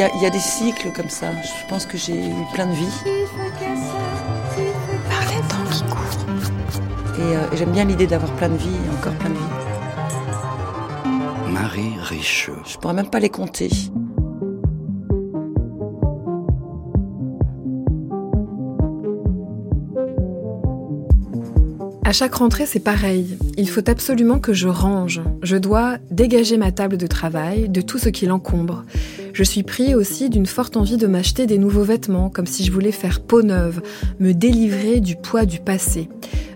y, a, il y a des cycles comme ça. Je pense que j'ai eu plein de vies. Par les temps qui courent. Et, euh, et j'aime bien l'idée d'avoir plein de vies et encore plein de vies. Marie Richeux. Je pourrais même pas les compter. À chaque rentrée, c'est pareil. Il faut absolument que je range. Je dois dégager ma table de travail de tout ce qui l'encombre. Je suis pris aussi d'une forte envie de m'acheter des nouveaux vêtements, comme si je voulais faire peau neuve, me délivrer du poids du passé.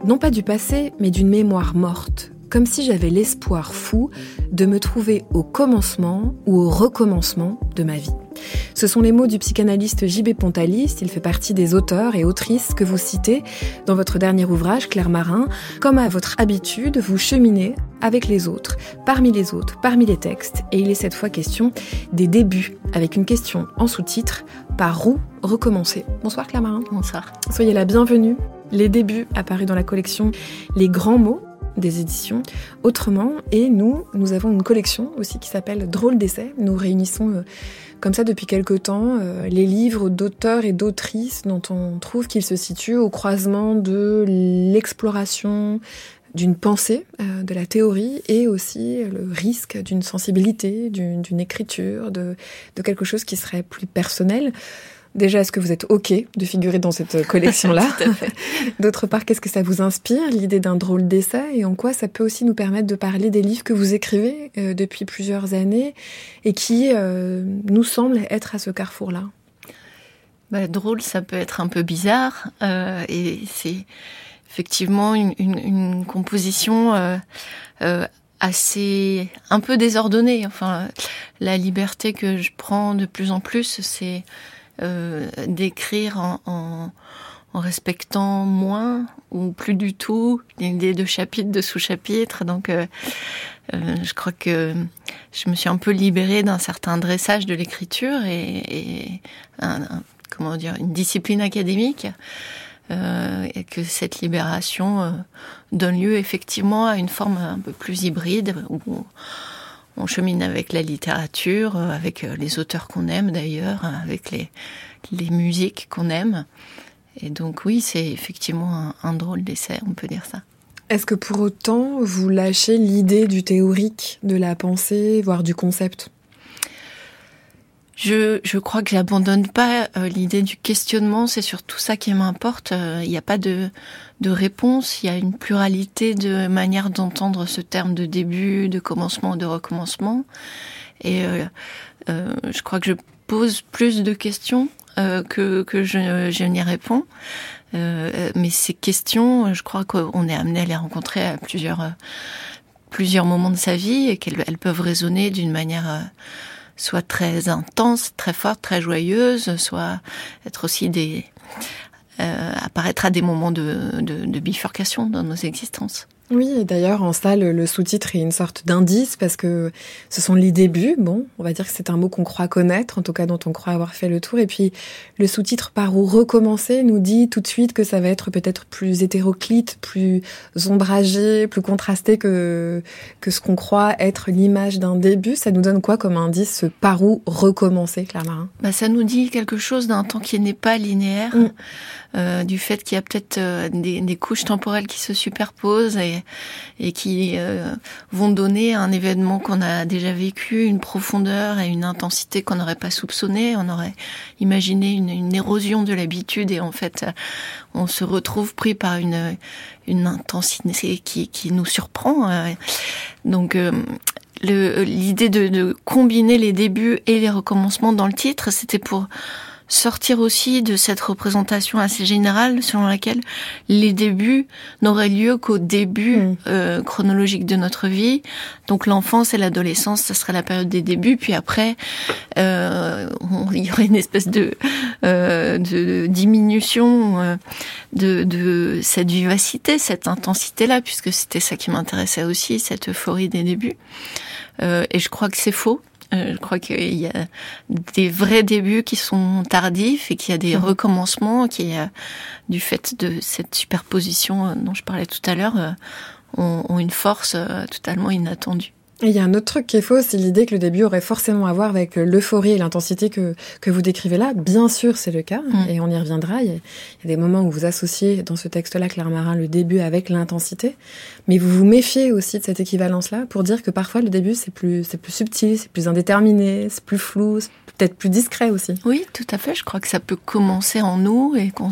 Non pas du passé, mais d'une mémoire morte, comme si j'avais l'espoir fou de me trouver au commencement ou au recommencement de ma vie. Ce sont les mots du psychanalyste J.B. Pontaliste, il fait partie des auteurs et autrices que vous citez dans votre dernier ouvrage, Claire Marin. Comme à votre habitude, vous cheminez avec les autres, parmi les autres, parmi les textes, et il est cette fois question des débuts, avec une question en sous-titre, par où recommencer? Bonsoir Claire Marin. Bonsoir. Soyez la bienvenue. Les débuts apparus dans la collection Les Grands Mots des éditions Autrement. Et nous, nous avons une collection aussi qui s'appelle Drôle d'essai. Nous réunissons euh, comme ça depuis quelque temps euh, les livres d'auteurs et d'autrices dont on trouve qu'ils se situent au croisement de l'exploration d'une pensée, euh, de la théorie et aussi le risque d'une sensibilité, d'une écriture, de, de quelque chose qui serait plus personnel. Déjà, est-ce que vous êtes OK de figurer dans cette collection-là D'autre part, qu'est-ce que ça vous inspire, l'idée d'un drôle d'essai, et en quoi ça peut aussi nous permettre de parler des livres que vous écrivez euh, depuis plusieurs années et qui euh, nous semblent être à ce carrefour-là? Bah, Drôle, ça peut être un peu bizarre, euh, et c'est effectivement une, une, une composition euh, euh, assez un peu désordonnée. Enfin, la liberté que je prends de plus en plus, c'est euh, d'écrire en, en, en, respectant moins ou plus du tout l'idée de chapitre, de sous-chapitre. Donc, euh, euh, je crois que je me suis un peu libérée d'un certain dressage de l'écriture et, et un, comment dire une discipline académique. Euh, et que cette libération euh, donne lieu effectivement à une forme un peu plus hybride où on chemine avec la littérature, euh, avec euh, les auteurs qu'on aime d'ailleurs, avec les, les musiques qu'on aime. Et donc oui, c'est effectivement un drôle d'essai, on peut dire ça. Est-ce que pour autant vous lâchez l'idée du théorique, de la pensée, voire du concept? Je, je crois que j'abandonne pas euh, l'idée du questionnement, c'est surtout ça qui m'importe. Il euh, n'y a pas de, de réponse, il y a une pluralité de manières d'entendre ce terme de début, de commencement, de recommencement. Et euh, euh je crois que je pose plus de questions euh, que, que je, je n'y réponds. mais ces questions, je crois qu'on est amené à les rencontrer à plusieurs, plusieurs moments de sa vie et qu'elles elles peuvent résonner d'une manière soit très intense, très forte, très joyeuse, soit être aussi des euh, apparaître à des moments de, de, de bifurcation dans nos existences. Oui, d'ailleurs, en ça, le, sous-titre est une sorte d'indice parce que ce sont les débuts. Bon, on va dire que c'est un mot qu'on croit connaître, en tout cas dont on croit avoir fait le tour. Et puis, le sous-titre par où recommencer nous dit tout de suite que ça va être peut-être plus hétéroclite, plus ombragé, plus contrasté que, que ce qu'on croit être l'image d'un début. Ça nous donne quoi comme indice, par où recommencer, Claire Marin bah, Ça nous dit quelque chose d'un temps qui n'est pas linéaire. Mm. Euh, du fait qu'il y a peut-être euh, des, des, couches temporelles qui se superposent et, et qui euh, vont donner à un événement qu'on a déjà vécu une profondeur et une intensité qu'on n'aurait pas soupçonné. On aurait imaginé une, érosion de l'habitude et en fait, on se retrouve pris par une, intensité qui, nous surprend. Donc, l'idée de combiner les débuts et les recommencements dans le titre, c'était pour sortir aussi de cette représentation assez générale selon laquelle les débuts n'auraient lieu qu'au début mmh. euh, chronologique de notre vie. Donc l'enfance et l'adolescence, ça serait la période des débuts, puis après, euh, on, il y aurait une espèce de, euh, de diminution euh, de, de cette vivacité, cette intensité-là, puisque c'était ça qui m'intéressait aussi, cette euphorie des débuts. Euh, et je crois que c'est faux. Euh, je crois qu'il y a des vrais débuts qui sont tardifs et qu'il y a des mmh. recommencements qui, euh, du fait de cette superposition euh, dont je parlais tout à l'heure, ont, ont, une force totalement inattendue. Et il y a un autre truc qui est faux, c'est l'idée que le début aurait forcément à voir avec l'euphorie et l'intensité que, que vous décrivez là. Bien sûr, c'est le cas, mm. et on y reviendra. Il y, a, des moments où vous associez dans ce texte-là, Claire Marin, le début avec l'intensité, mais vous vous méfiez aussi de cette équivalence-là pour dire que parfois le début c'est plus, c'est plus subtil, c'est plus indéterminé, c'est plus flou, c'est peut-être plus discret aussi. Oui, tout à fait. Je crois que ça peut commencer en nous et qu'on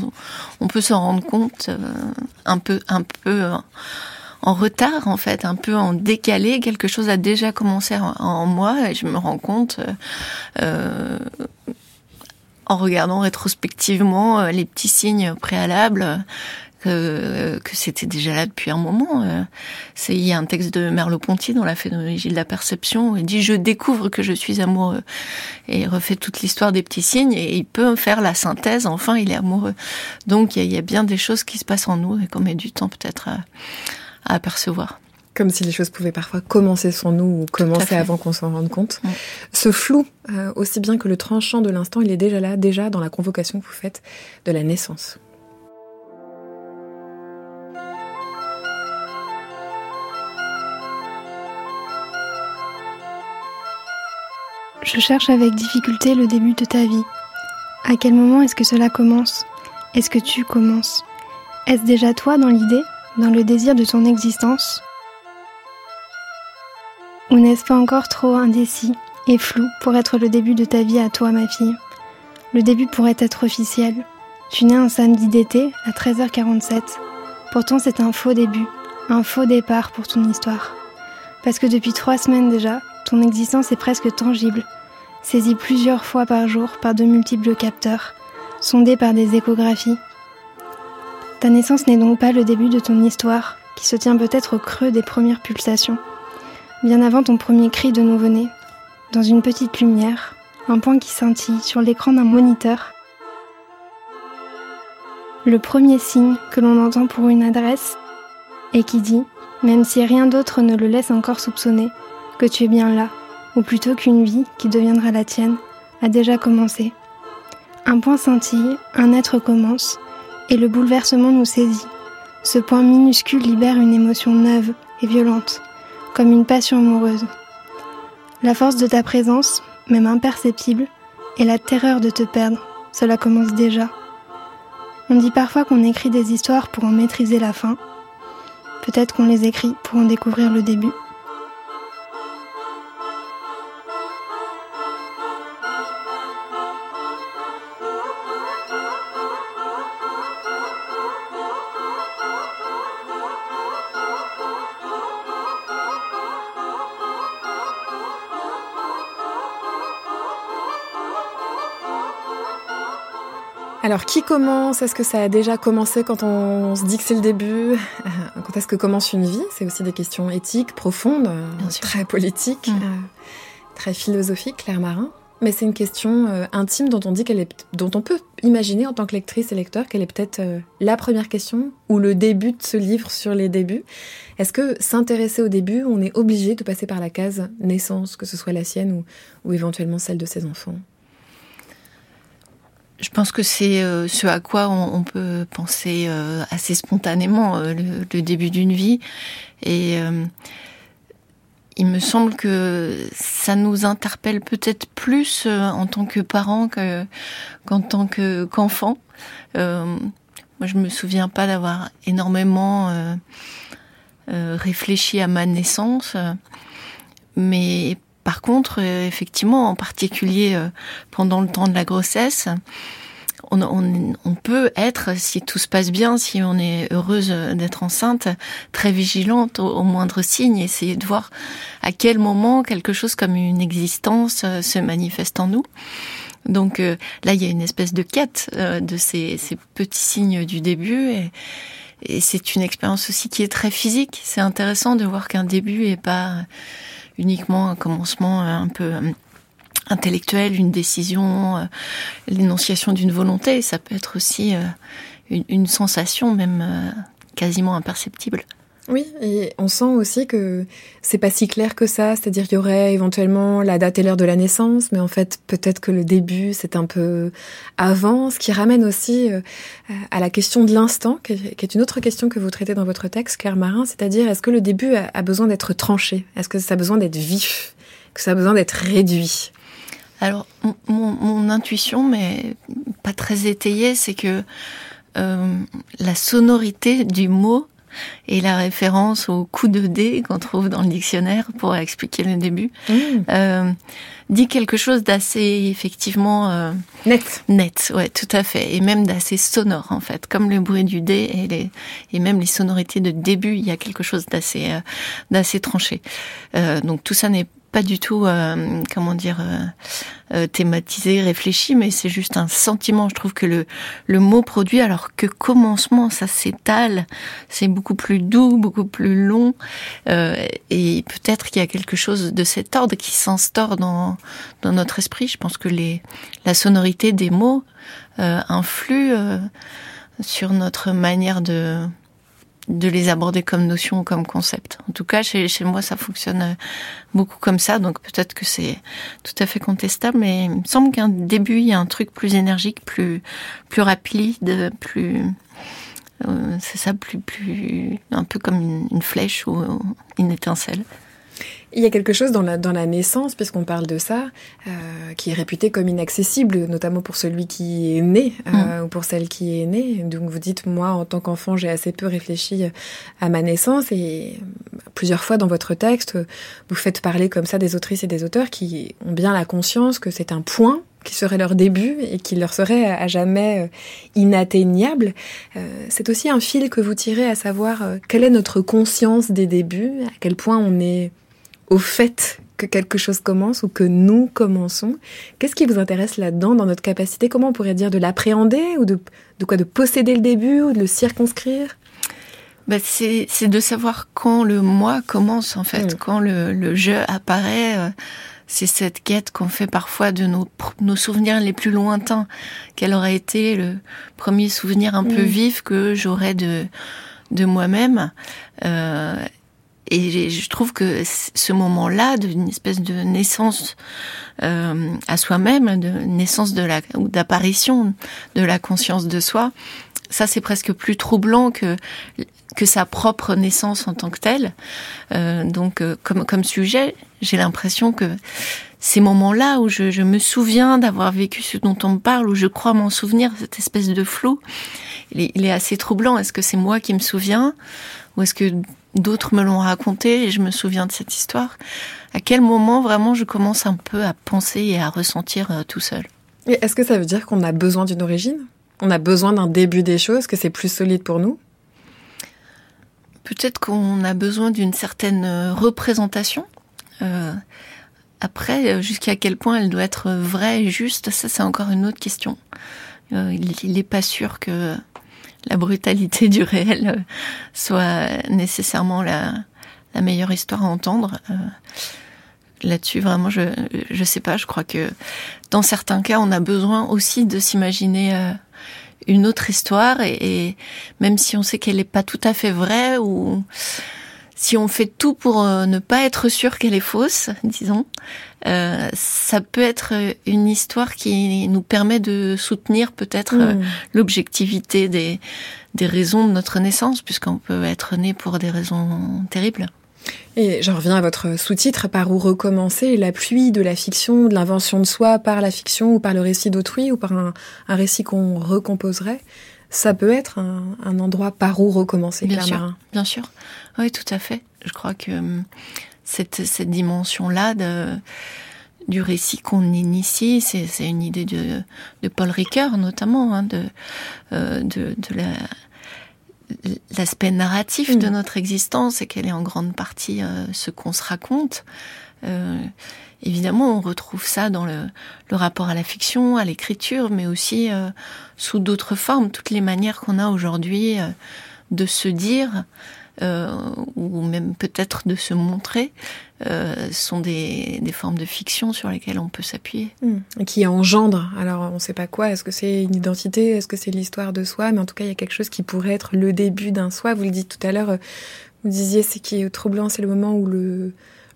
on peut s'en rendre compte euh, un peu, un peu en retard en fait, un peu en décalé. Quelque chose a déjà commencé en, moi et je me rends compte euh, en regardant rétrospectivement euh, les petits signes préalables que, que c'était déjà là depuis un moment. Euh, c'est il y a un texte de Merleau-Ponty dans la phénoménologie de la perception. Il dit je découvre que je suis amoureux et il refait toute l'histoire des petits signes et il peut faire la synthèse. Enfin, il est amoureux. Donc il y, a, bien des choses qui se passent en nous et qu'on met du temps peut-être à, à apercevoir. Comme si les choses pouvaient parfois commencer sans nous ou commencer avant qu'on s'en rende compte. Ce flou, euh, aussi bien que le tranchant de l'instant, il est déjà là, déjà dans la convocation que vous faites de la naissance. Je cherche avec difficulté le début de ta vie. À quel moment est-ce que cela commence? Est-ce que tu commences? Est-ce déjà toi dans l'idée? Dans le désir de ton existence Ou n'est-ce pas encore trop indécis et flou pour être le début de ta vie à toi, ma fille? Le début pourrait être officiel. Tu nais un samedi d'été à 13h47. Pourtant, c'est un faux début, un faux départ pour ton histoire. Parce que depuis trois semaines déjà, ton existence est presque tangible, saisie plusieurs fois par jour par de multiples capteurs, sondée par des échographies, ta naissance n'est donc pas le début de ton histoire, qui se tient peut-être au creux des premières pulsations, bien avant ton premier cri de nouveau-né, dans une petite lumière, un point qui scintille sur l'écran d'un moniteur. Le premier signe que l'on entend pour une adresse et qui dit, même si rien d'autre ne le laisse encore soupçonner, que tu es bien là, ou plutôt qu'une vie qui deviendra la tienne a déjà commencé. Un point scintille, un être commence, et le bouleversement nous saisit. Ce point minuscule libère une émotion neuve et violente, comme une passion amoureuse. La force de ta présence, même imperceptible, et la terreur de te perdre, cela commence déjà. On dit parfois qu'on écrit des histoires pour en maîtriser la fin. Peut-être qu'on les écrit pour en découvrir le début. Alors, qui commence? Est-ce que ça a déjà commencé quand on se dit que c'est le début? Quand est-ce que commence une vie? C'est aussi des questions éthiques, profondes, très politiques, mm. euh, très philosophiques, Claire Marin. Mais c'est une question euh, intime dont on dit qu'elle est, dont on peut imaginer en tant que lectrice et lecteur qu'elle est peut-être euh, la première question ou le début de ce livre sur les débuts. Est-ce que s'intéresser au début, on est obligé de passer par la case naissance, que ce soit la sienne ou, ou éventuellement celle de ses enfants? Je pense que c'est euh, ce à quoi on, peut penser euh, assez spontanément euh, le, début d'une vie. Et il me semble que ça nous interpelle peut-être plus en tant que parents qu'en tant qu'enfants. moi, je me souviens pas d'avoir énormément réfléchi à ma naissance, mais par contre, euh, effectivement, en particulier euh, pendant le temps de la grossesse, on, peut être, si tout se passe bien, si on est heureuse d'être enceinte, très vigilante au, moindre signe, essayer de voir à quel moment quelque chose comme une existence euh, se manifeste en nous. Donc là, il y a une espèce de quête de ces, petits signes du début et, et c'est une expérience aussi qui est très physique. C'est intéressant de voir qu'un début est pas uniquement un commencement euh, un peu euh, intellectuel, une décision, euh, l'énonciation d'une volonté. Ça peut être aussi une, sensation même quasiment imperceptible. Oui, et on sent aussi que c'est pas si clair que ça, c'est-à-dire qu'il y aurait éventuellement la date et l'heure de la naissance, mais en fait peut-être que le début c'est un peu avant, ce qui ramène aussi euh, à la question de l'instant, qui est une autre question que vous traitez dans votre texte, Claire Marin, c'est-à-dire est-ce que le début a besoin d'être tranché, est-ce que ça a besoin d'être vif, que ça a besoin d'être réduit? Alors mon, intuition, mais pas très étayée, c'est que euh, la sonorité du mot et la référence au coup de dé qu'on trouve dans le dictionnaire pour expliquer le début mmh. euh, dit quelque chose d'assez effectivement euh, net. Net, ouais, tout à fait, et même d'assez sonore en fait, comme le bruit du dé et les et même les sonorités de début, il y a quelque chose d'assez euh, d'assez tranché. Euh, donc tout ça n'est pas du tout, euh, comment dire, euh, euh, thématisé, réfléchi, mais c'est juste un sentiment. Je trouve que le, le mot produit, alors que commencement, ça s'étale, c'est beaucoup plus doux, beaucoup plus long, et peut-être qu'il y a quelque chose de cet ordre qui s'instaure dans, dans notre esprit. Je pense que les, la sonorité des mots influe sur notre manière de de les aborder comme notion ou comme concept. En tout cas, chez, chez moi, ça fonctionne euh, beaucoup comme ça, donc peut-être que c'est tout à fait contestable, mais il me semble qu'un début, il y a un truc plus énergique, plus, plus rapide, plus... Euh, c'est ça, plus, plus... un peu comme une, une flèche ou une étincelle. Il y a quelque chose dans la, dans la naissance, puisqu'on parle de ça, euh, qui est réputé comme inaccessible, notamment pour celui qui est né euh, mm. ou pour celle qui est née. Donc vous dites, moi, en tant qu'enfant, j'ai assez peu réfléchi à ma naissance et plusieurs fois dans votre texte, vous faites parler comme ça des autrices et des auteurs qui ont bien la conscience que c'est un point qui serait leur début et qui leur serait à jamais euh, inatteignable. Euh, c'est aussi un fil que vous tirez à savoir euh, quelle est notre conscience des débuts, à quel point on est au fait que quelque chose commence ou que nous commençons. Qu'est-ce qui vous intéresse là-dedans, dans notre capacité, comment on pourrait dire, de l'appréhender ou de, de quoi, de posséder le début ou de le circonscrire? Bah c'est, de savoir quand le moi commence en fait, mm. quand le, le jeu apparaît. Euh, c'est cette quête qu'on fait parfois de nos, nos souvenirs les plus lointains. Quel aurait été le premier souvenir un peu mm. vif que j'aurais de, de moi-même euh, et je trouve que ce moment-là, d'une espèce de naissance euh, à soi-même, de naissance ou d'apparition de la conscience de soi, ça c'est presque plus troublant que que sa propre naissance en tant que telle. Euh, donc, euh, comme sujet, j'ai l'impression que ces moments-là où je, je, me souviens d'avoir vécu ce dont on me parle, où je crois m'en souvenir, cette espèce de flou, il est, il est assez troublant. Est-ce que c'est moi qui me souviens? Ou est-ce que d'autres me l'ont raconté et je me souviens de cette histoire. À quel moment vraiment je commence un peu à penser et à ressentir euh, tout seul? Est-ce que ça veut dire qu'on a besoin d'une origine? On a besoin d'un début des choses, que c'est plus solide pour nous? Peut-être qu'on a besoin d'une certaine euh, représentation. Euh, après, jusqu'à quel point elle doit être vraie et juste, ça c'est encore une autre question. il n'est pas sûr que la brutalité du réel euh, soit nécessairement la, meilleure histoire à entendre. Euh, là-dessus, vraiment, je je sais pas. Je crois que dans certains cas, on a besoin aussi de s'imaginer euh, une autre histoire, et, et, même si on sait qu'elle n'est pas tout à fait vraie ou si on fait tout pour euh, ne pas être sûr qu'elle est fausse, disons, euh, ça peut être une histoire qui nous permet de soutenir peut-être euh, mm. l'objectivité des, des raisons de notre naissance, puisqu'on peut être né pour des raisons terribles. Et j'en reviens à votre sous-titre, par où recommencer l'appui de la fiction, de l'invention de soi par la fiction ou par le récit d'autrui ou par un, un récit qu'on recomposerait ça peut être un, endroit par où recommencer, bien sûr, Bien sûr, oui, tout à fait. Je crois que hum, cette, cette dimension-là de, du récit qu'on initie, c'est, c'est une idée de, de Paul Ricoeur notamment, hein, de, euh, de, de la l'aspect narratif de mm. notre existence et qu'elle est en grande partie euh, ce qu'on se raconte. Euh, évidemment, on retrouve ça dans le, le rapport à la fiction, à l'écriture, mais aussi euh, sous d'autres formes, toutes les manières qu'on a aujourd'hui euh, de se dire ou même peut-être de se montrer, sont des, des, formes de fiction sur lesquelles on peut s'appuyer. Mmh. Qui engendre, alors on ne sait pas quoi, est-ce que c'est une identité, est-ce que c'est l'histoire de soi, mais en tout cas il y a quelque chose qui pourrait être le début d'un soi. Vous le dites tout à l'heure, vous disiez ce qui est troublant, c'est le moment où le,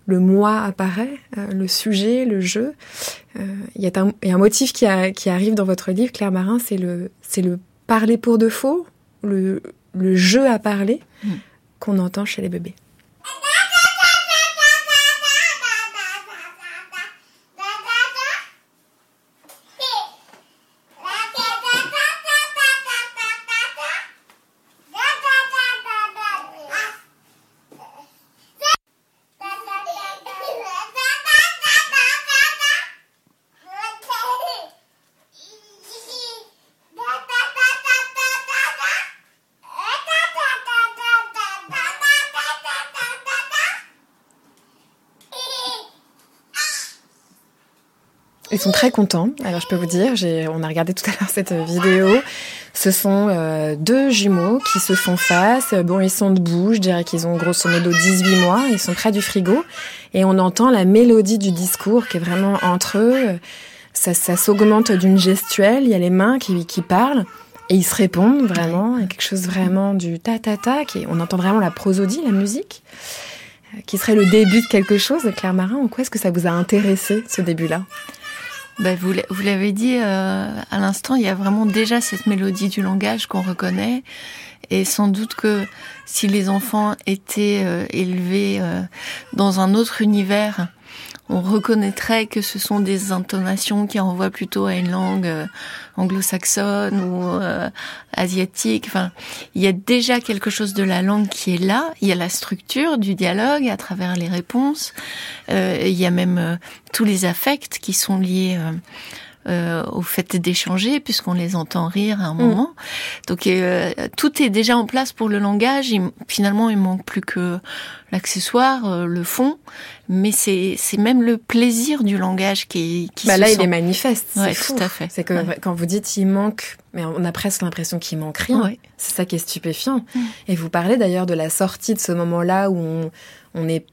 le moi apparaît, euh, le sujet, le jeu. Euh, il y, a un motif qui, arrive dans votre livre, Claire Marin, c'est le, parler pour de faux, le, le jeu à parler mm. qu'on entend chez les bébés. Ils sont très contents. Alors je peux vous dire, on a regardé tout à l'heure cette vidéo. Ce sont euh, deux jumeaux qui se font face. Bon, ils sont debout, je dirais qu'ils ont grosso modo 18 mois. Ils sont près du frigo. Et on entend la mélodie du discours qui est vraiment entre eux. Ça, s'augmente d'une gestuelle. Il y a les mains qui, parlent. Et ils se répondent vraiment. Il y a quelque chose vraiment du ta-ta-ta. On entend vraiment la prosodie, la musique. Euh, qui serait le début de quelque chose. Claire Marin, en quoi est-ce que ça vous a intéressé, ce début-là? Vous, vous l'avez dit euh, à l'instant, il y a vraiment déjà cette mélodie du langage qu'on reconnaît. Et sans doute que si les enfants étaient euh, élevés euh, dans un autre univers, on reconnaîtrait que ce sont des intonations qui renvoient plutôt à une langue euh, anglo-saxonne ou euh, asiatique. Enfin, il y a déjà quelque chose de la langue qui est là. Il y a la structure du dialogue à travers les réponses. Euh, il y a même tous les affects qui sont liés euh, au fait d'échanger, puisqu'on les entend rire à un mm. moment. Donc euh, tout est déjà en place pour le langage. finalement, il manque plus que l'accessoire, euh, le fond, mais c'est c'est même le plaisir du langage qui, qui bah là il est manifeste. Ouais, tout à fait. C'est que quand vous dites il manque, mais on a presque l'impression qu'il manque rien. C'est ça qui est stupéfiant. Mm. Et vous parlez d'ailleurs de la sortie de ce moment-là où on, on est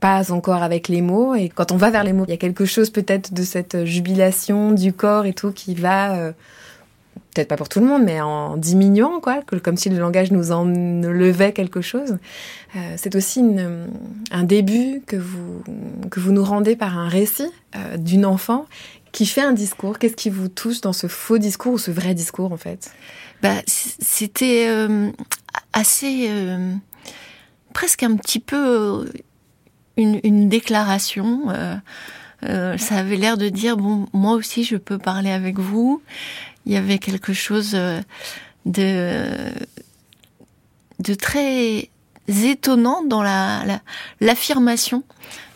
pas encore avec les mots. Et quand on va vers les mots, il y a quelque chose peut-être de cette jubilation du corps et tout qui va, euh, peut-être pas pour tout le monde, mais en diminuant, quoi, comme si le langage nous enlevait quelque chose. Euh, c'est aussi un début que vous, que vous nous rendez par un récit euh, d'une enfant qui fait un discours. Qu'est-ce qui vous touche dans ce faux discours ou ce vrai discours, en fait? Bah, C'était assez presque un petit peu une, déclaration. Euh, euh, ça avait l'air de dire bon, moi aussi je peux parler avec vous. Il y avait quelque chose euh, de très étonnant dans la l'affirmation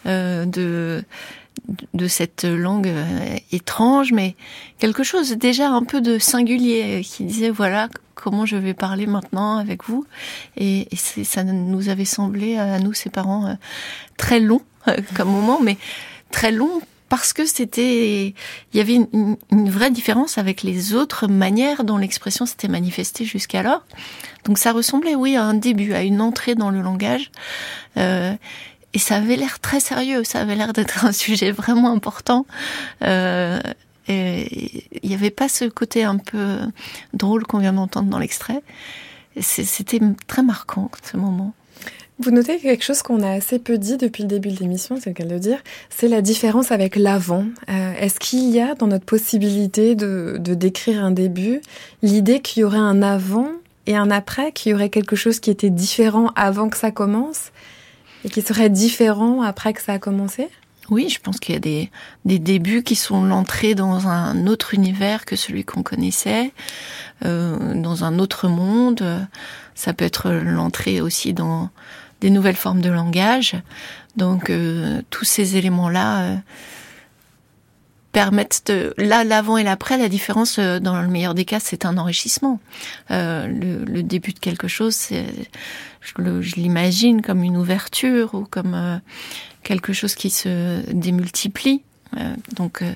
de de cette langue étrange, mais quelque chose déjà un peu de singulier qui disait voilà comment je vais parler maintenant avec vous. Et, ça nous avait semblé à nous, ses parents, euh, très long euh, comme moment, mais très long parce que c'était, il y avait une, vraie différence avec les autres manières dont l'expression s'était manifestée jusqu'alors. Donc ça ressemblait, oui, à un début, à une entrée dans le langage. Euh, et ça avait l'air très sérieux, ça avait l'air d'être un sujet vraiment important. Euh, et il n'y avait pas ce côté un peu drôle qu'on vient d'entendre dans l'extrait. C'était très marquant, ce moment. Vous notez quelque chose qu'on a assez peu dit depuis le début de l'émission, c'est le cas de le dire, c'est la différence avec l'avant. Euh, est-ce qu'il y a dans notre possibilité de, de décrire un début l'idée qu'il y aurait un avant et un après, qu'il y aurait quelque chose qui était différent avant que ça commence et qui serait différent après que ça a commencé oui, je pense qu'il y a des, des débuts qui sont l'entrée dans un autre univers que celui qu'on connaissait, euh, dans un autre monde. Ça peut être l'entrée aussi dans des nouvelles formes de langage. Donc euh, tous ces éléments-là euh, permettent de... Là, l'avant et l'après, la différence, euh, dans le meilleur des cas, c'est un enrichissement. Euh, le, le, début de quelque chose, c'est, je, l'imagine comme une ouverture ou comme euh, quelque chose qui se démultiplie. Euh, donc, euh,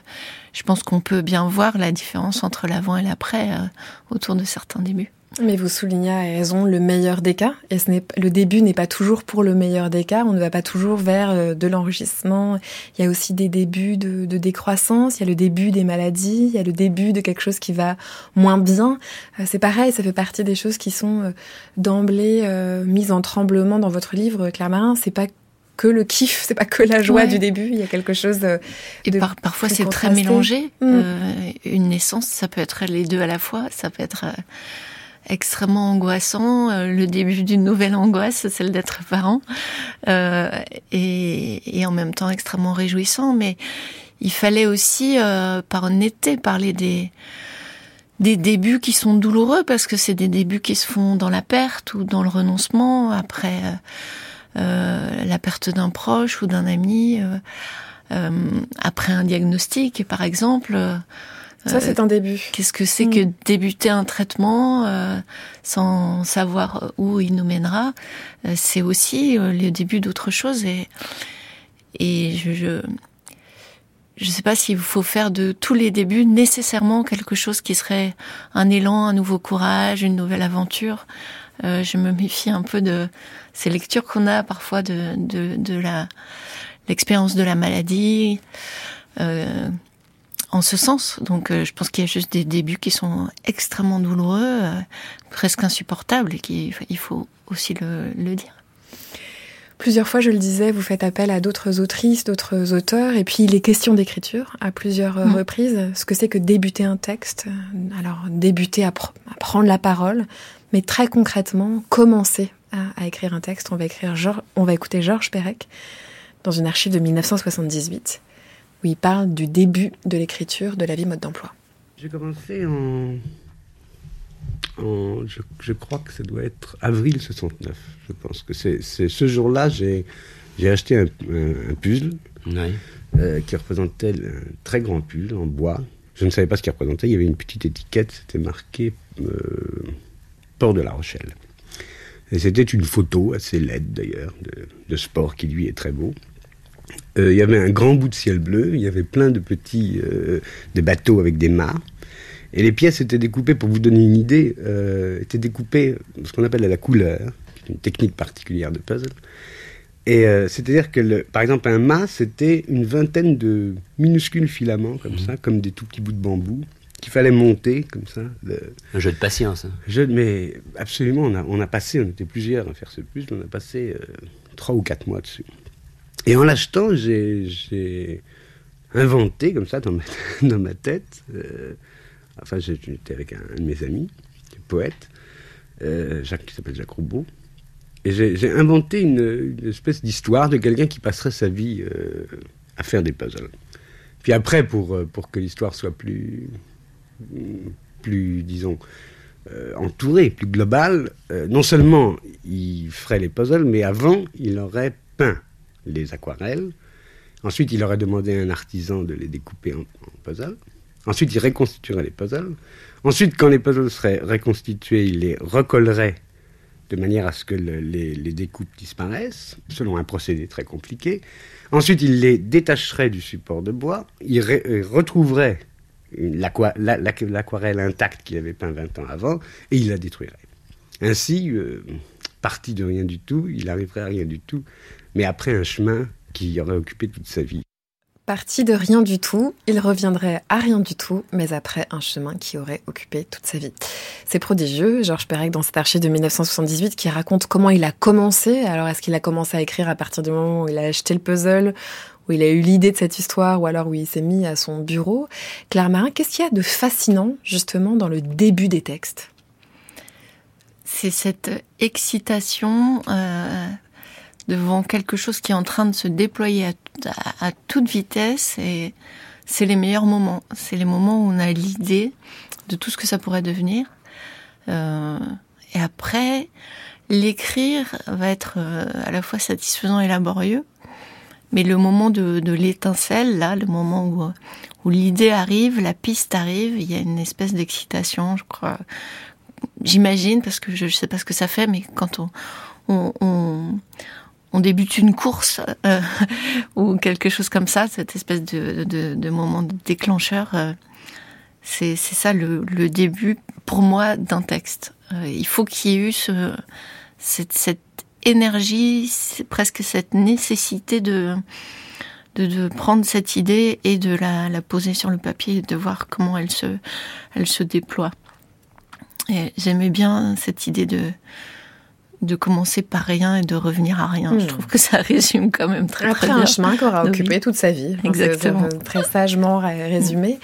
je pense qu'on peut bien voir la différence entre l'avant et l'après autour de certains débuts. Mais vous soulignez à raison le meilleur des cas, et ce n'est le début n'est pas toujours pour le meilleur des cas. On ne va pas toujours vers euh, de l'enrichissement. Il y a aussi des débuts de, de, décroissance. Il y a le début des maladies. Il y a le début de quelque chose qui va moins bien. Euh, c'est pareil, ça fait partie des choses qui sont euh, d'emblée mises en tremblement dans votre livre, Claire Marin. C'est pas que le kiff, c'est pas que la joie du début. Il y a quelque chose de. Et parfois c'est très mélangé. Mm. une naissance, ça peut être les deux à la fois. Ça peut être extrêmement angoissant. Euh, le début d'une nouvelle angoisse, celle d'être parent, euh, et, et, en même temps extrêmement réjouissant. Mais il fallait aussi, euh, par honnêteté, parler des des débuts qui sont douloureux parce que c'est des débuts qui se font dans la perte ou dans le renoncement après euh, la perte d'un proche ou d'un ami, après un diagnostic, par exemple. Ça, c'est un début. Qu'est-ce que c'est que mm. débuter un traitement euh, sans savoir où il nous mènera? Euh, C'est aussi euh, le début d'autre chose. Et, et je, je je sais pas s'il faut faire de tous les débuts nécessairement quelque chose qui serait un élan, un nouveau courage, une nouvelle aventure. Euh, je me méfie un peu de ces lectures qu'on a parfois de, de, de la l'expérience de la maladie. Euh, en ce sens. Donc euh, je pense qu'il y a juste des débuts qui sont extrêmement douloureux, euh, presque insupportables, et qu'il faut aussi le, le, dire. Plusieurs fois, je le disais, vous faites appel à d'autres autrices, d'autres auteurs, et puis les questions d'écriture à plusieurs mm. reprises. Ce que c'est que débuter un texte, alors débuter à, à, prendre la parole, mais très concrètement, commencer à, à écrire un texte. On va, écrire on va écouter Georges Perec dans une archive de 1978 où il parle du début de l'écriture de la vie mode d'emploi. J'ai commencé en. en je, crois que ça doit être avril 69. Je pense que c'est ce jour-là, j'ai acheté un, puzzle euh, qui représentait un très grand puzzle en bois. Je ne savais pas ce qu'il représentait. Il y avait une petite étiquette, c'était marqué euh, Port de la Rochelle. Et c'était une photo assez laide d'ailleurs, de, de, sport qui lui est très beau. Euh, il y avait un grand bout de ciel bleu, il y avait plein de petits euh, des bateaux avec des mâts. Et les pièces étaient découpées, pour vous donner une idée, euh, étaient découpées ce qu'on appelle à la couleur, qui est une technique particulière de puzzle. Et c'est-à-dire que, le, par exemple, un mât, c'était une vingtaine de minuscules filaments, comme mmh. ça, comme des tout petits bouts de bambou, qu'il fallait monter, comme ça. Un jeu de patience. Hein. Jeu mais absolument, on a, on a, passé, on était plusieurs à faire ce puzzle, on a passé trois ou quatre mois dessus. Et en l'achetant, j'ai inventé comme ça dans ma, tête. Euh, enfin, j'étais avec un, de mes amis, poète, euh, Jacques, qui s'appelle Jacques Roubaud. Et j'ai inventé une, espèce d'histoire de quelqu'un qui passerait sa vie euh, à faire des puzzles. Puis après, pour, pour que l'histoire soit plus, plus disons, entourée, plus globale, non seulement il ferait les puzzles, mais avant, il aurait peint les aquarelles. Ensuite, il aurait demandé à un artisan de les découper en, puzzles. Ensuite, il reconstituerait les puzzles. Ensuite, quand les puzzles seraient reconstitués, il les recollerait de manière à ce que les, découpes disparaissent, selon un procédé très compliqué. Ensuite, il les détacherait du support de bois. Il, retrouverait l'aquarelle intacte qu'il avait peint 20 ans avant et il la détruirait. Ainsi, euh, parti de rien du tout, il arriverait à rien du tout mais après un chemin qui aurait occupé toute sa vie. Parti de rien du tout, il reviendrait à rien du tout, mais après un chemin qui aurait occupé toute sa vie. C'est prodigieux, Georges Perec dans cet archive de 1978 qui raconte comment il a commencé. Alors est-ce qu'il a commencé à écrire à partir du moment où il a acheté le puzzle, où il a eu l'idée de cette histoire, ou alors où il s'est mis à son bureau? Claire Marin, qu'est-ce qu'il y a de fascinant justement dans le début des textes? C'est cette excitation. Euh devant quelque chose qui est en train de se déployer à, toute vitesse et c'est les meilleurs moments. C'est les moments où on a l'idée de tout ce que ça pourrait devenir. Euh, et après, l'écrire va être euh, à la fois satisfaisant et laborieux. Mais le moment de, l'étincelle, là, le moment où, où l'idée arrive, la piste arrive, il y a une espèce d'excitation, je crois. J'imagine, parce que je ne sais pas ce que ça fait, mais quand on, on, on débute une course euh, ou quelque chose comme ça, cette espèce de, moment déclencheur, euh, c'est ça le, début pour moi d'un texte. il faut qu'il y ait eu ce, cette, énergie, presque cette nécessité de, prendre cette idée et de la, poser sur le papier et de voir comment elle se, elle se déploie. J'aimais bien cette idée de, de commencer par rien et de revenir à rien. Je hmm. trouve que ça résume quand même très, Après très bien. un chemin qu'aura occupé toute sa vie. Exactement. très sagement résumé.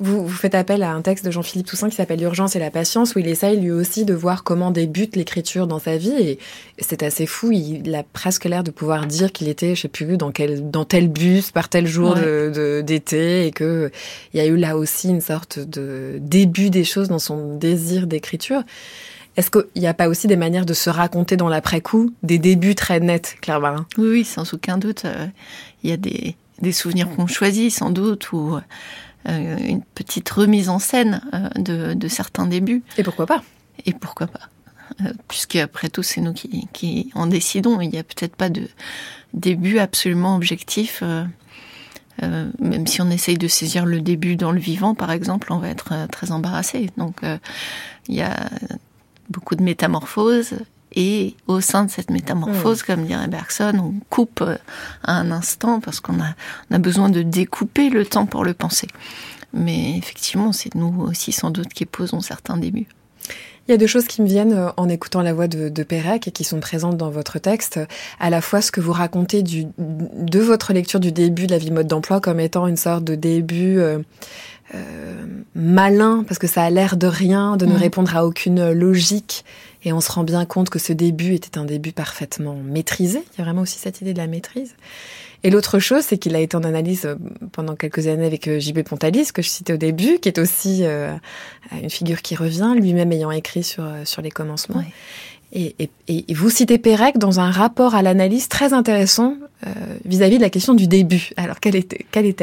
Vous, vous faites appel à un texte de Jean-Philippe Toussaint qui s'appelle L'urgence et la patience, où il essaye lui aussi de voir comment débute l'écriture dans sa vie. Et c'est assez fou. Il a presque l'air de pouvoir dire qu'il était, je sais plus, dans quel, dans tel bus, par tel jour d'été, et que il y a eu là aussi une sorte de début des choses dans son désir d'écriture. Est-ce qu'il n'y a pas aussi des manières de se raconter dans l'après-coup, des débuts très nets, Claire Marin oui, oui, sans aucun doute. Euh, il y a des, des souvenirs qu'on choisit, sans doute, ou euh, une petite remise en scène euh, de, de, certains débuts. Et pourquoi pas? Et pourquoi pas? Puisque après tout, c'est nous qui, qui, en décidons. Il n'y a peut-être pas de début absolument objectif. Euh, même si on essaye de saisir le début dans le vivant, par exemple, on va être très embarrassé. Donc, il y a beaucoup de métamorphoses. Et au sein de cette métamorphose, mmh. comme dirait Bergson, on coupe euh, à un instant parce qu'on a, on a besoin de découper le temps pour le penser. Mais effectivement, c'est nous aussi sans doute qui posons certains débuts. Il y a deux choses qui me viennent euh, en écoutant la voix de, de Pérec et qui sont présentes dans votre texte. À la fois ce que vous racontez du, de votre lecture du début de la vie mode d'emploi comme étant une sorte de début euh, euh, malin, parce que ça a l'air de rien, de ne mm. répondre à aucune logique. Et on se rend bien compte que ce début était un début parfaitement maîtrisé. Il y a vraiment aussi cette idée de la maîtrise. Et l'autre chose, c'est qu'il a été en analyse euh, pendant quelques années avec euh, JB Pontalis, que je citais au début, qui est aussi une figure qui revient, lui-même ayant écrit sur, sur les commencements. Et, et, et, vous citez Pérec dans un rapport à l'analyse très intéressant vis-à-vis de la question du début. Alors, quelle est-elle quelle est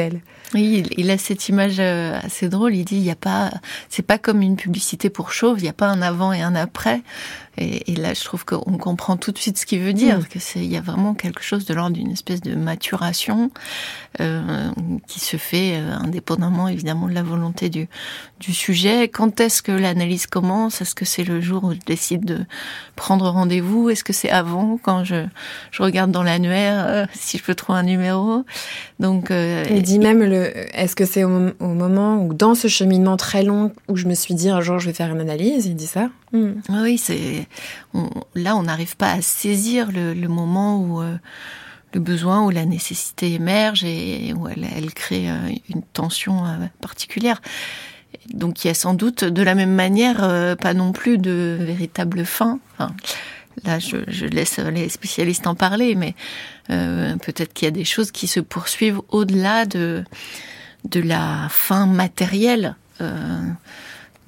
oui, il a cette image euh, assez drôle. Il dit, il y a pas, c'est pas comme une publicité pour chauve. Il n'y a pas un avant et un après. Et, et là, je trouve qu'on comprend tout de suite ce qu'il veut dire, mm. que c'est, il y a vraiment quelque chose de l'ordre d'une espèce de maturation euh, qui se fait euh, indépendamment, évidemment, de la volonté du, du sujet. Quand est-ce que l'analyse commence? Est-ce que c'est le jour où je décide de prendre rendez-vous? Est-ce que c'est avant, quand je, je regarde dans l'annuaire, euh, si je peux trouver un numéro? Donc, il dit même le. Est-ce que c'est au, au, moment où, dans ce cheminement très long, où je me suis dit un jour je vais faire une analyse? Il dit ça? Mm. Oui, c'est là, on n'arrive pas à saisir le, moment où euh, le besoin ou la nécessité émerge et où elle, crée euh, une tension euh, particulière. Donc il y a sans doute de la même manière pas non plus de véritable fin. là, je, laisse les spécialistes en parler, mais peut-être qu'il y a des choses qui se poursuivent au-delà de, de la fin matérielle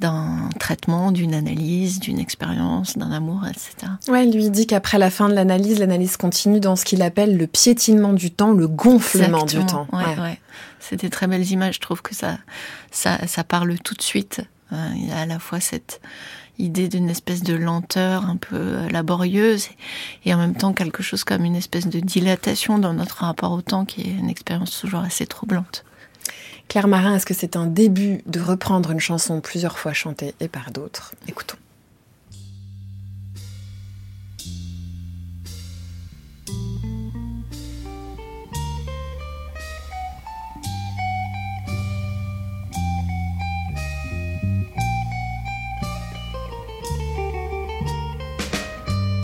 d'un traitement, d'une analyse, d'une expérience, d'un amour, etc. Ouais, lui dit qu'après la fin de l'analyse, l'analyse continue dans ce qu'il appelle le piétinement du temps, le gonflement du temps. Ouais, ouais. C'est des très belles images. Je trouve que ça, ça, ça parle tout de suite. Euh, il y a à la fois cette idée d'une espèce de lenteur un peu laborieuse et en même temps quelque chose comme une espèce de dilatation dans notre rapport au temps qui est une expérience toujours assez troublante. Claire Marin, est-ce que c'est un début de reprendre une chanson plusieurs fois chantée et par d'autres? Écoutons.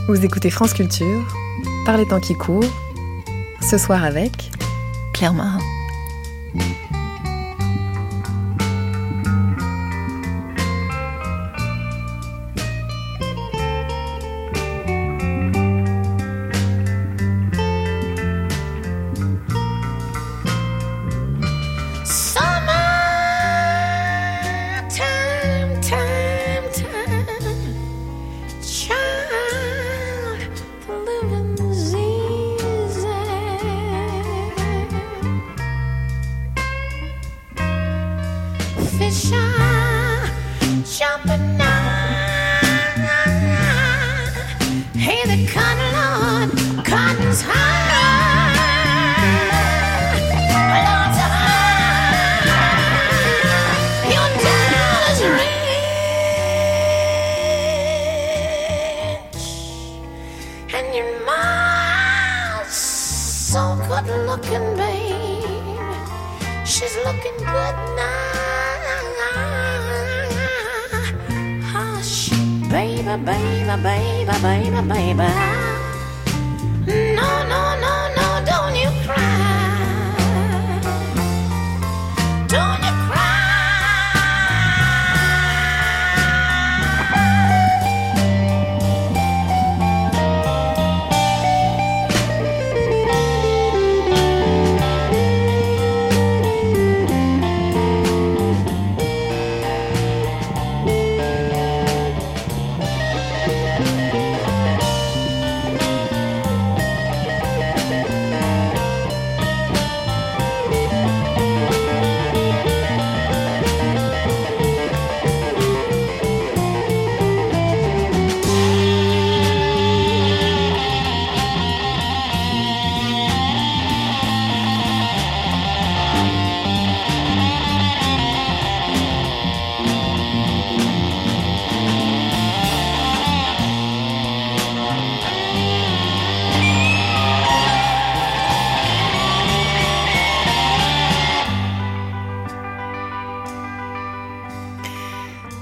Vous écoutez France Culture, par les temps qui courent, ce soir avec Claire Marin.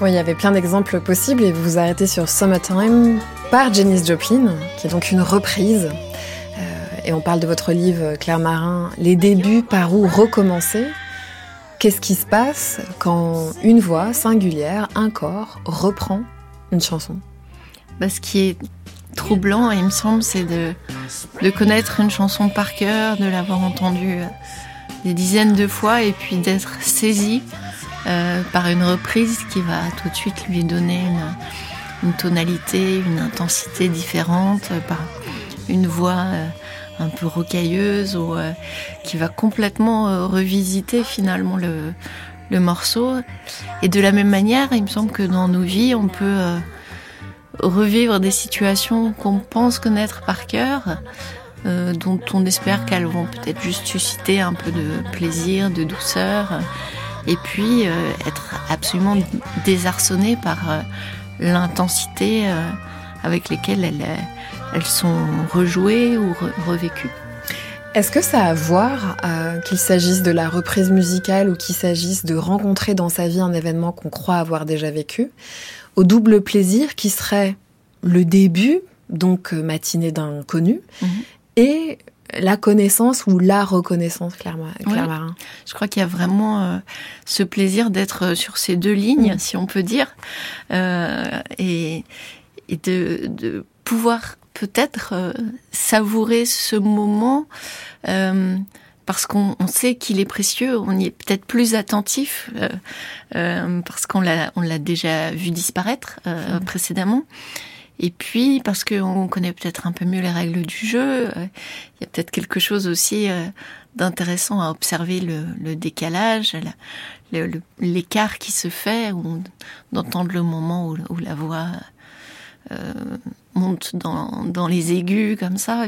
Il y avait plein d'exemples possibles et vous vous arrêtez sur Summertime par Janis Joplin, qui est donc une reprise. Euh, et on parle de votre livre, Claire Marin, Les débuts, par où recommencer? Qu'est-ce qui se passe quand une voix singulière, un corps, reprend une chanson? Bah, Ce qui est troublant, il me semble, c'est de, connaître une chanson par cœur, de l'avoir entendue des dizaines de fois et puis d'être saisi euh, par une reprise qui va tout de suite lui donner une, tonalité, une intensité différente, euh, par une voix euh, un peu rocailleuse ou euh, qui va complètement euh, revisiter finalement le, le, morceau. Et de la même manière, il me semble que dans nos vies, on peut euh, revivre des situations qu'on pense connaître par cœur. dont on espère qu'elles vont peut-être juste susciter un peu de plaisir, de douceur, et puis euh, être absolument désarçonné par euh, l'intensité euh, avec lesquelles elles, elles, sont rejouées ou re revécues. Est-ce que ça a à voir, euh, qu'il s'agisse de la reprise musicale ou qu'il s'agisse de rencontrer dans sa vie un événement qu'on croit avoir déjà vécu, au double plaisir qui serait le début, donc matinée d'un connu, mm -hmm. et la connaissance ou la reconnaissance, Claire, Claire oui. Marin? Je crois qu'il y a vraiment euh, ce plaisir d'être sur ces deux lignes, mmh. si on peut dire, euh, et, et de, de, pouvoir peut-être euh, savourer ce moment. Euh, parce qu'on sait qu'il est précieux, on y est peut-être plus attentif euh, euh, parce qu'on l'a on l'a déjà vu disparaître euh, mmh. précédemment. Et puis, parce qu'on connaît peut-être un peu mieux les règles du jeu, il y a peut-être quelque chose aussi d'intéressant à observer le, décalage, l'écart qui se fait, d'entendre le moment où, la voix euh, monte dans, les aigus, comme ça.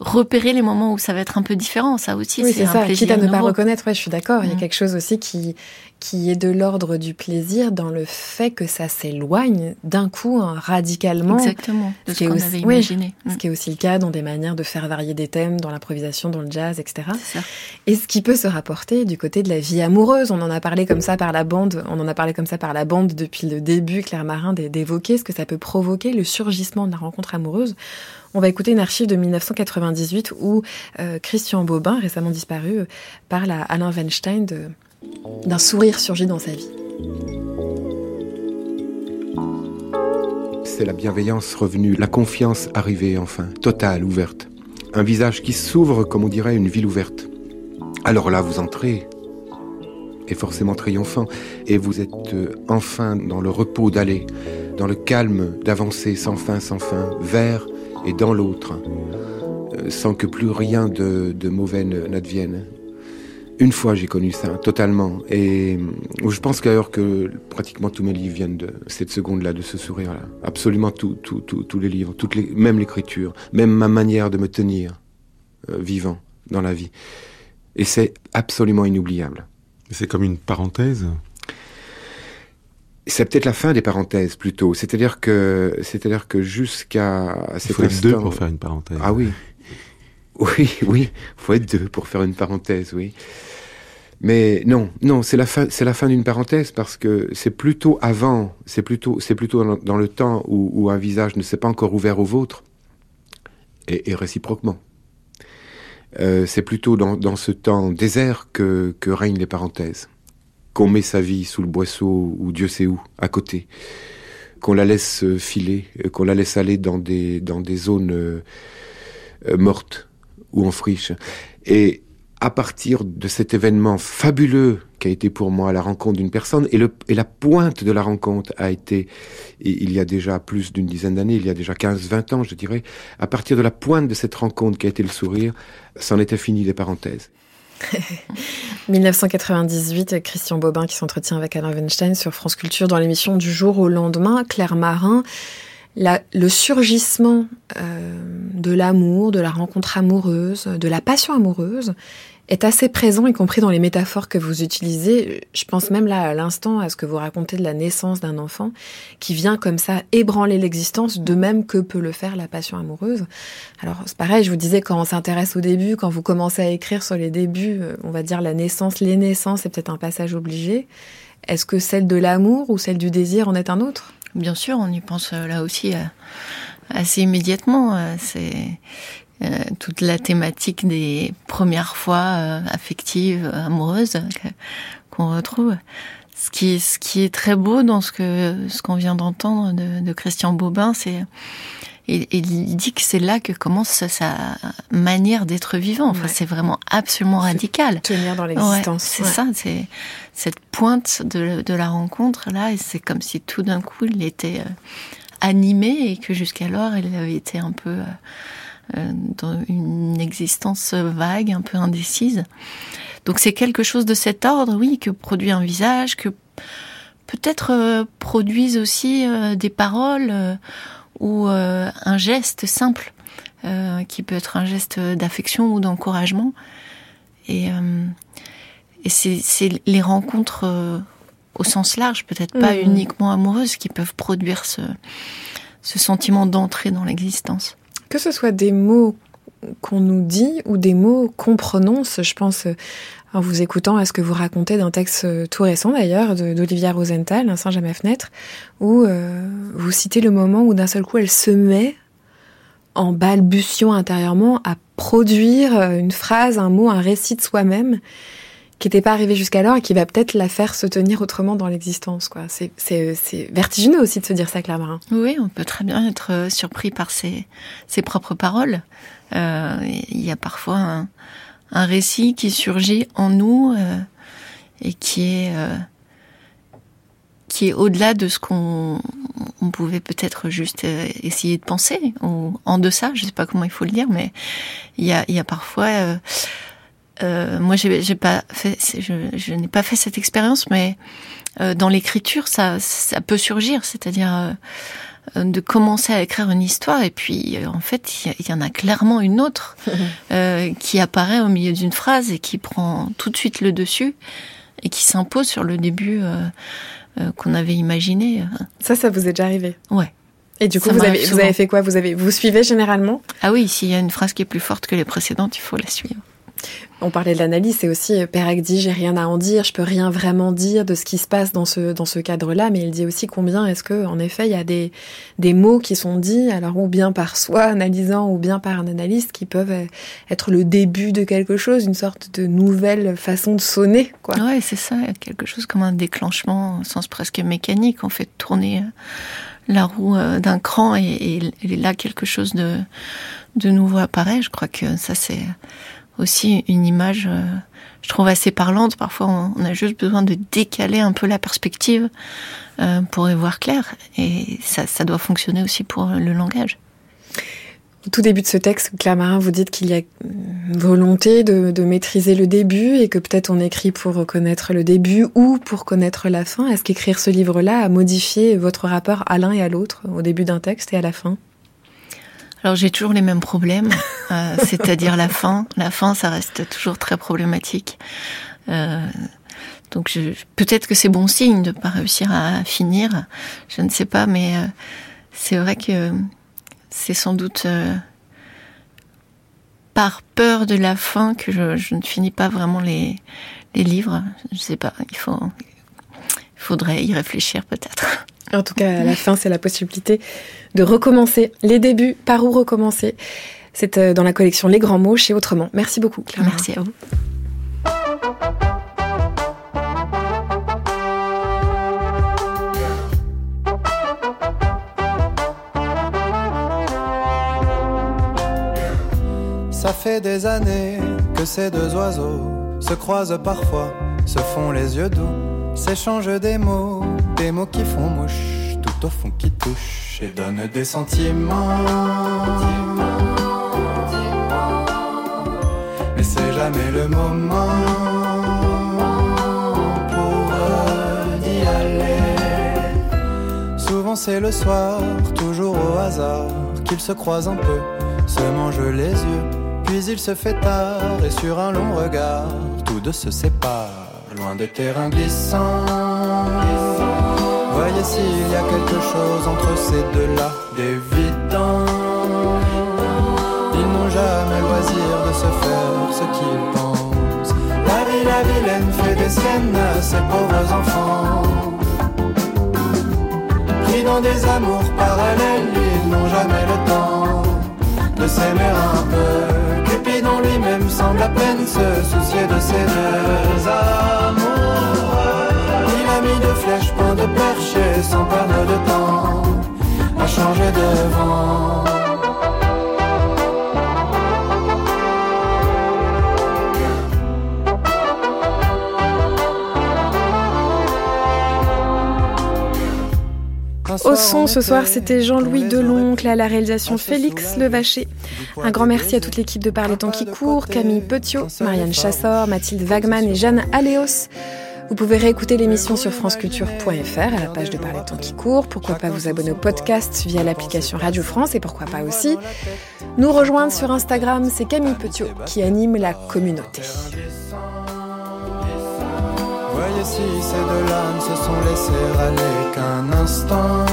Repérer les moments où ça va être un peu différent, ça aussi, oui, c'est un ça. plaisir Quitte à ne nouveau. pas reconnaître, ouais, je suis d'accord. Mmh. Il y a quelque chose aussi qui qui est de l'ordre du plaisir dans le fait que ça s'éloigne d'un coup hein, radicalement. Exactement, de ce, ce qu'on aussi, avait imaginé. Oui, mmh. Ce qui est aussi le cas dans des manières de faire varier des thèmes, dans l'improvisation, dans le jazz, etc. Ça. Et ce qui peut se rapporter du côté de la vie amoureuse. On en a parlé comme ça par la bande, on en a parlé comme ça par la bande depuis le début, Claire Marin, d'évoquer ce que ça peut provoquer, le surgissement de la rencontre amoureuse. On va écouter une archive de 1998 où euh, Christian Bobin, récemment disparu, parle à Alain Weinstein d'un sourire surgi dans sa vie. C'est la bienveillance revenue, la confiance arrivée enfin, totale, ouverte. Un visage qui s'ouvre comme on dirait une ville ouverte. Alors là, vous entrez, et forcément triomphant, et vous êtes euh, enfin dans le repos d'aller, dans le calme d'avancer sans fin, sans fin, vers et dans l'autre, euh, sans que plus rien de, de mauvais n'advienne. Une fois, j'ai connu ça, totalement. Et je pense d'ailleurs que pratiquement tous mes livres viennent de cette seconde-là, de ce sourire-là. Absolument tous tout, tout, tout les livres, même l'écriture, même ma manière de me tenir euh, vivant dans la vie. Et c'est absolument inoubliable. C'est comme une parenthèse C'est peut-être la fin des parenthèses plutôt. C'est-à-dire que, c'est-à-dire que jusqu'à Il cet faut être deux pour faire une parenthèse. Ah oui. Oui, oui. Faut être deux pour faire une parenthèse, oui. Mais non, non, c'est la fin, c'est la fin d'une parenthèse parce que c'est plutôt avant, c'est plutôt, c'est plutôt dans, dans le temps où, où un visage ne s'est pas encore ouvert au vôtre et, et réciproquement. Euh, c'est plutôt dans, dans ce temps désert que, que règnent les parenthèses. Qu'on met sa vie sous le boisseau ou Dieu sait où, à côté. Qu'on la laisse euh, filer, euh, qu'on la laisse aller dans des, dans des zones euh, mortes ou en friche. Et à partir de cet événement fabuleux qui a été pour moi la rencontre d'une personne, et, le, et la pointe de la rencontre a été, il y a déjà plus d'une dizaine d'années, il y a déjà 15-20 ans, je dirais, à partir de la pointe de cette rencontre qui a été le sourire, c'en était fini les parenthèses. 1998, Christian Bobin qui s'entretient avec Alain Weinstein sur France Culture dans l'émission du jour au lendemain, Claire Marin. Le surgissement euh, de l'amour, de la rencontre amoureuse, de la passion amoureuse est assez présent, y compris dans les métaphores que vous utilisez. Je pense même là à l'instant à ce que vous racontez de la naissance d'un enfant qui vient comme ça ébranler l'existence, de même que peut le faire la passion amoureuse. Alors c'est pareil, je vous disais quand on s'intéresse au début, quand vous commencez à écrire sur les débuts, euh, on va dire la naissance, les naissances, c'est peut-être un passage obligé. Est-ce que celle de l'amour ou celle du désir en est un autre? Bien sûr, on y pense euh, là aussi euh, assez immédiatement. C'est euh, toute la thématique des premières fois euh, affectives, amoureuses qu'on retrouve. Ce qui, ce qui est très beau dans ce que ce qu'on vient d'entendre de, de Christian Bobin, c'est et il dit que c'est là que commence sa, sa manière d'être vivant. Enfin, Ouais. c'est vraiment absolument radical. Tenir dans Ouais, l'existence. c'est Ouais. ça, c'est cette pointe de, de la rencontre là, et c'est comme si tout d'un coup il était euh, animé et que jusqu'alors il avait été un peu euh, dans une existence vague, un peu indécise. Donc c'est quelque chose de cet ordre, oui, que produit un visage, que peut-être euh, produisent aussi euh, des paroles euh, ou euh, un geste simple, euh, qui peut être un geste d'affection ou d'encouragement. Et, euh, et c'est c'est les rencontres euh, au sens large, peut-être pas Mhm. uniquement amoureuses, qui peuvent produire ce, ce sentiment d'entrée dans l'existence. Que ce soit des mots qu'on nous dit ou des mots qu'on prononce, je pense, euh, en vous écoutant à ce que vous racontez d'un texte euh, tout récent d'ailleurs, d'Olivia Rosenthal, Un singe à ma fenêtre, où euh, vous citez le moment où d'un seul coup elle se met en balbutiant intérieurement à produire une phrase, un mot, un récit de soi-même qui n'était pas arrivé jusqu'alors et qui va peut-être la faire se tenir autrement dans l'existence. quoi. C'est- vertigineux aussi de se dire ça, Claire Marin. Oui, on peut très bien être euh, surpris par ses, ses propres paroles. Euh, Il y a parfois un, un récit qui surgit en nous euh, et qui est euh, qui est au-delà de ce qu'on on pouvait peut-être juste euh, essayer de penser ou en deçà. Je sais pas comment il faut le dire, mais il y a, y a parfois euh, moi, j'ai j'ai pas fait, je, je n'ai pas fait cette expérience, mais euh, dans l'écriture, ça, ça peut surgir, c'est-à-dire euh, de commencer à écrire une histoire et puis euh, en fait, il y, en a clairement une autre euh, qui apparaît au milieu d'une phrase et qui prend tout de suite le dessus et qui s'impose sur le début euh, qu'on avait imaginé. Ça, ça vous est déjà arrivé Ouais. Et du coup, vous avez, vous avez fait quoi? Vous, avez, vous suivez généralement? Ah oui, s'il y a une phrase qui est plus forte que les précédentes, il faut la suivre. On parlait de l'analyse, c'est aussi euh, Perec dit j'ai rien à en dire, je peux rien vraiment dire de ce qui se passe dans ce dans ce cadre-là, mais il dit aussi combien est-ce que en effet il y a des des mots qui sont dits alors ou bien par soi analysant ou bien par un analyste qui peuvent euh, être le début de quelque chose, une sorte de nouvelle façon de sonner quoi. Ouais, c'est ça, quelque chose comme un déclenchement au sens presque mécanique, on fait tourner euh, la roue d'un cran et- et là quelque chose de, de nouveau apparaît. Je crois que ça c'est aussi une image, euh, je trouve assez parlante. Parfois on, a juste besoin de décaler un peu la perspective euh, pour y voir clair et ça, ça doit fonctionner aussi pour le langage. Au tout début de ce texte, Claire Marin, vous dites qu'il y a volonté de, de maîtriser le début et que peut-être on écrit pour connaître le début ou pour connaître la fin. Est-ce qu'écrire ce livre-là a modifié votre rapport à l'un et à l'autre au début d'un texte et à la fin? Alors j'ai toujours les mêmes problèmes, euh, c'est-à-dire la fin. La fin, ça reste toujours très problématique. Euh, donc je- peut-être que c'est bon signe de pas réussir à finir. Je ne sais pas, mais euh, c'est vrai que c'est sans doute euh, par peur de la fin que je, je ne finis pas vraiment les, les livres. Je sais pas, il faut, il faudrait y réfléchir peut-être. En tout cas, à la fin, c'est la possibilité de recommencer. Les débuts, par où recommencer C'est euh, dans la collection Les Grands Mots chez Autrement. Merci beaucoup, Claire. Merci à vous. Ça fait des années que ces deux oiseaux se croisent parfois, se font les yeux doux, s'échangent des mots, des mots qui font mouche, tout au fond qui touchent et donnent des sentiments. Mais c'est jamais le moment pour aller. Souvent c'est le soir, toujours au hasard, qu'ils se croisent un peu, se mangent les yeux. Puis il se fait tard et sur un long regard, tous deux se séparent, loin des terrains glissants. Voyez s'il y a quelque chose entre ces deux-là d'évident. Ils n'ont jamais loisir de se faire ce qu'ils pensent. La vie, la vilaine fait des siennes à ses pauvres enfants. Pris dans des amours parallèles, ils n'ont jamais le temps de s'aimer un peu. Lui-même semble à peine se soucier de ses deux amoureux. Il a mis de flèches, point de perche et sans perdre de temps à changer de vent. Au son ce soir, c'était Jean-Louis Deloncle à la réalisation Félix Levaché. Un grand merci à toute l'équipe de Par les temps qui courent, Camille Petiot, Marianne Chassor, Mathilde Wagman et Jeanne Aléos. Vous pouvez réécouter l'émission sur franceculture.fr à la page de Par les temps qui courent. Pourquoi pas vous abonner au podcast via l'application Radio France et pourquoi pas aussi nous rejoindre sur Instagram. C'est Camille Petiot qui anime la communauté. Voyez si ces deux-là ne se sont laissés aller qu'un instant.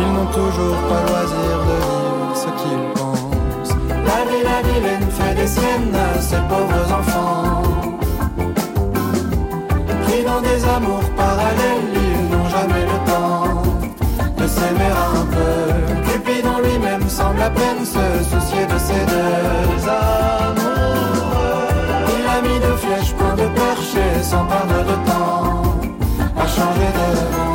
Ils n'ont toujours pas loisir de vivre ce qu'ils pensent. La vie, la vilaine fait des siennes à ses pauvres enfants. Pris dans des amours parallèles, ils n'ont jamais le temps de s'aimer un peu. Cupidon lui-même semble à peine se soucier de ses deux amoureux. Il a mis de flèches, point et sans perdre de temps à changer de.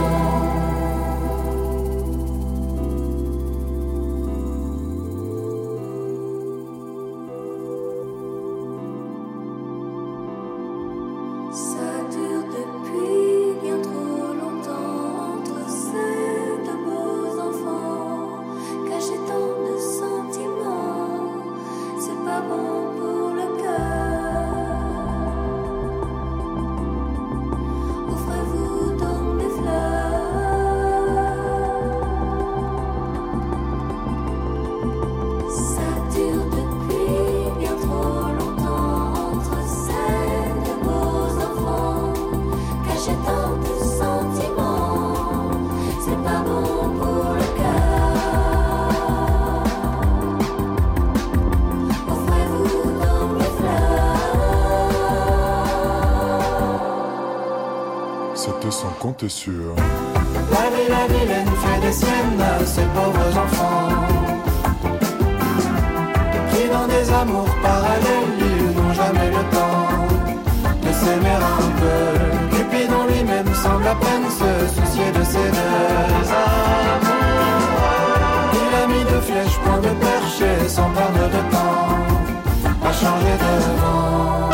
La vie, la vilaine fait des siennes ces pauvres enfants. Qui dans des amours parallèles, ils n'ont jamais le temps de s'aimer un peu. Cupidon lui-même semble à peine se soucier de ses deux amours. Il a mis deux flèches, point de perche et s'en perdre de temps à changer de vent.